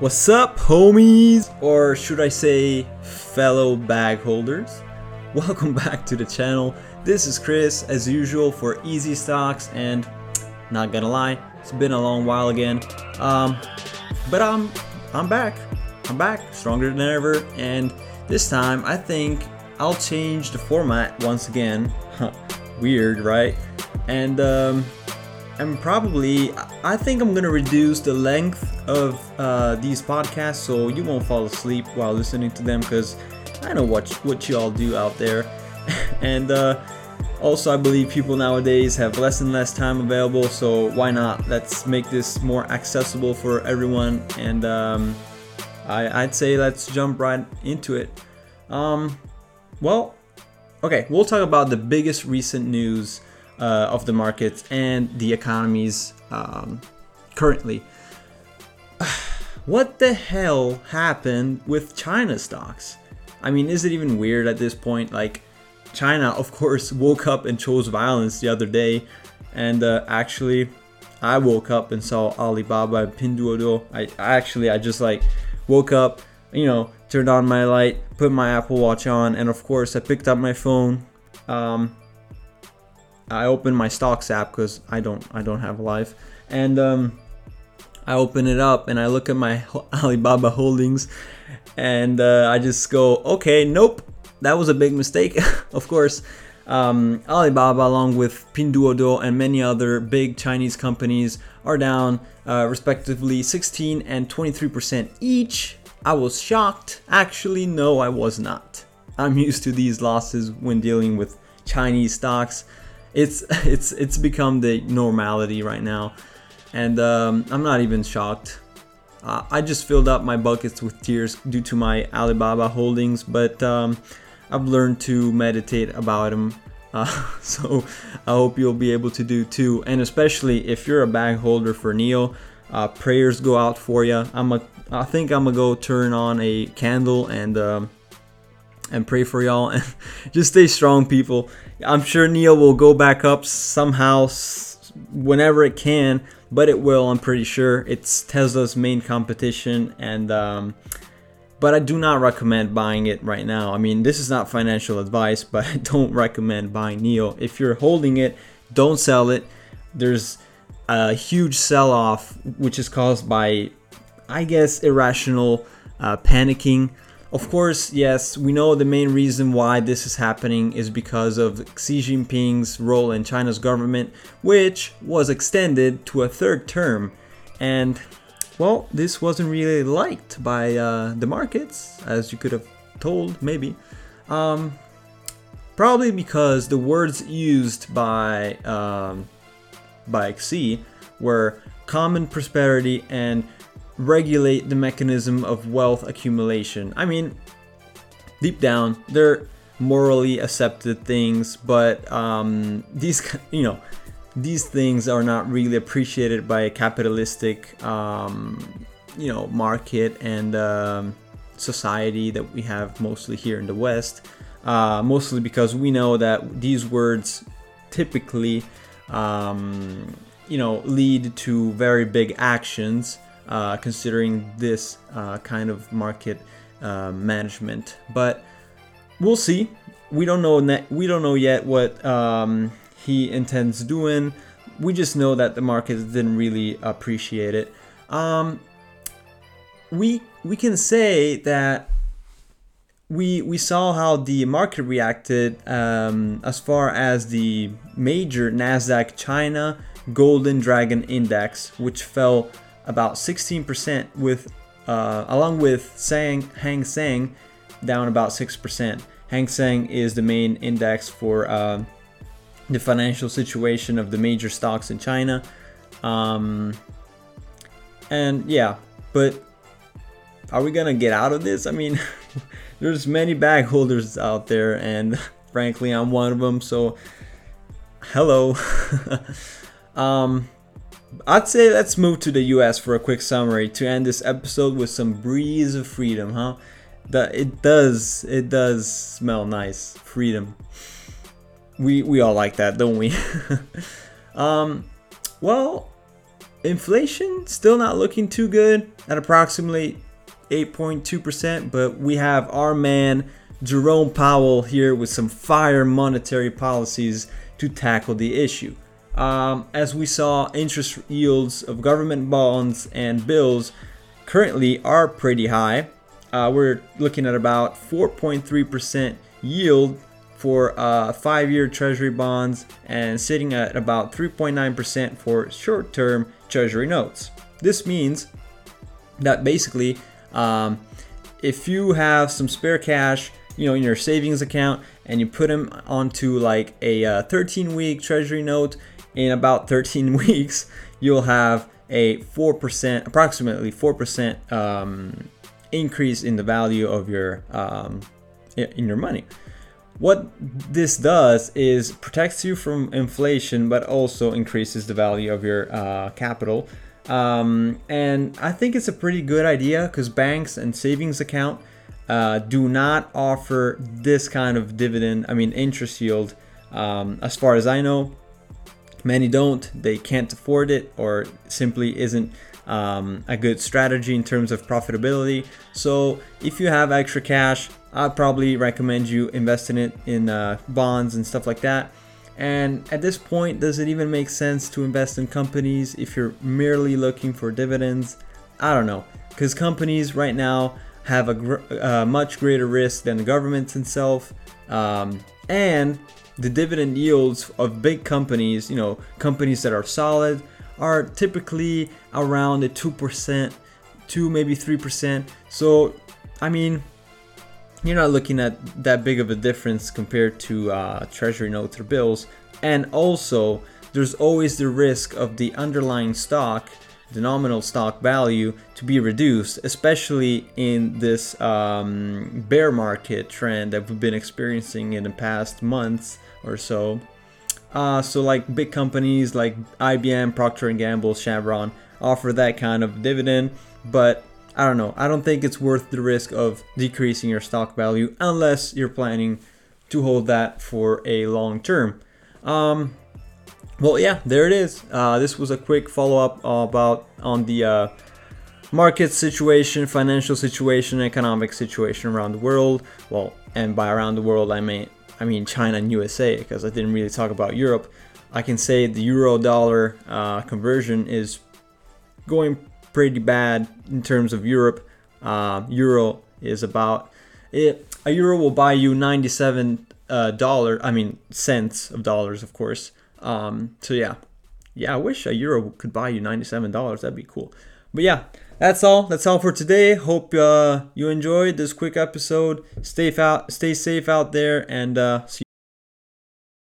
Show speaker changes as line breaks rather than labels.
What's up, homies? Or should I say, fellow bag holders? Welcome back to the channel. This is Chris, as usual, for Easy Stocks, and not gonna lie, it's been a long while again. Um, but I'm I'm back. I'm back, stronger than ever, and this time I think I'll change the format once again. Weird, right? And um, I'm probably I think I'm gonna reduce the length of uh, these podcasts so you won't fall asleep while listening to them because I know what what you all do out there, and uh, also I believe people nowadays have less and less time available. So why not? Let's make this more accessible for everyone, and um, I, I'd say let's jump right into it. Um, well, okay, we'll talk about the biggest recent news uh, of the markets and the economies um, currently. what the hell happened with China stocks? I mean, is it even weird at this point? Like, China, of course, woke up and chose violence the other day, and uh, actually, I woke up and saw Alibaba and Pinduoduo. I actually, I just like woke up, you know, turned on my light, put my Apple Watch on, and of course, I picked up my phone. Um, I open my stocks app because I don't I don't have a life, and um, I open it up and I look at my Alibaba holdings, and uh, I just go, okay, nope, that was a big mistake. of course, um, Alibaba, along with Pinduoduo and many other big Chinese companies, are down uh, respectively 16 and 23% each. I was shocked. Actually, no, I was not. I'm used to these losses when dealing with Chinese stocks it's it's it's become the normality right now, and um, I'm not even shocked. Uh, I just filled up my buckets with tears due to my Alibaba holdings, but um, I've learned to meditate about them. Uh, so I hope you'll be able to do too, and especially if you're a bag holder for NIO, uh, prayers go out for you. I'm a, I think I'm gonna go turn on a candle and um, and pray for y'all and just stay strong, people. I'm sure NIO will go back up somehow, whenever it can, but it will. I'm pretty sure it's Tesla's main competition, and um, but I do not recommend buying it right now. I mean, this is not financial advice, but I don't recommend buying NIO. If you're holding it, don't sell it. There's a huge sell-off, which is caused by, I guess, irrational uh, panicking of course, yes, we know the main reason why this is happening is because of Xi Jinping's role in China's government, which was extended to a third term. And, well, this wasn't really liked by uh, the markets, as you could have told, maybe. Um, probably because the words used by, um, by Xi were common prosperity and regulate the mechanism of wealth accumulation. I mean, deep down, they're morally accepted things, but um, these, you know, these things are not really appreciated by a capitalistic, um, you know, market and um, society that we have mostly here in the West. Uh, mostly because we know that these words typically, um, you know, lead to very big actions uh, considering this uh, kind of market uh, management. But we'll see. We don't know. Ne- we don't know yet what um, he intends doing. We just know that the market didn't really appreciate it. Um, we we can say that we we saw how the market reacted um, as far as the major Nasdaq China Golden Dragon Index, which fell about 16% with uh, along with Sang, Hang Seng down about 6%. Hang Seng is the main index for uh, the financial situation of the major stocks in China. Um, and yeah, but are we gonna get out of this? I mean, there's many bag holders out there, and frankly, I'm one of them. So, hello. um, I'd say let's move to the US for a quick summary to end this episode with some breeze of freedom, huh? That it does it does smell nice. Freedom. We we all like that, don't we? um well, inflation still not looking too good at approximately 8.2%, but we have our man Jerome Powell here with some fire monetary policies to tackle the issue. Um, as we saw, interest yields of government bonds and bills currently are pretty high. Uh, we're looking at about 4.3% yield for uh, five year treasury bonds and sitting at about 3.9% for short term treasury notes. This means that basically, um, if you have some spare cash, you know, in your savings account and you put them onto like a uh, 13 week treasury note, in about 13 weeks, you'll have a 4%, approximately 4% um, increase in the value of your um, in your money. What this does is protects you from inflation, but also increases the value of your uh, capital. Um, and I think it's a pretty good idea because banks and savings account uh, do not offer this kind of dividend. I mean, interest yield. Um, as far as I know, many don't. They can't afford it, or simply isn't um, a good strategy in terms of profitability. So if you have extra cash, I'd probably recommend you investing it in uh, bonds and stuff like that. And at this point, does it even make sense to invest in companies if you're merely looking for dividends? I don't know, because companies right now have a gr- uh, much greater risk than the government itself, um, and the dividend yields of big companies, you know, companies that are solid, are typically around the two percent, two maybe three percent. So, I mean, you're not looking at that big of a difference compared to uh, treasury notes or bills. And also, there's always the risk of the underlying stock, the nominal stock value, to be reduced, especially in this um, bear market trend that we've been experiencing in the past months or so. Uh, so, like big companies like IBM, Procter Gamble, Chevron offer that kind of dividend, but I don't know. I don't think it's worth the risk of decreasing your stock value unless you're planning to hold that for a long term. Um, well, yeah, there it is. Uh, this was a quick follow up about on the uh, market situation, financial situation, economic situation around the world. Well, and by around the world, I mean I mean China and USA because I didn't really talk about Europe. I can say the euro dollar uh, conversion is going pretty bad in terms of Europe. Uh, euro is about it. A euro will buy you 97 uh, dollar. I mean cents of dollars, of course. Um, so yeah, yeah. I wish a euro could buy you 97 dollars. That'd be cool. But yeah, that's all. That's all for today. Hope uh, you enjoyed this quick episode. Stay out, stay safe out there, and uh, see.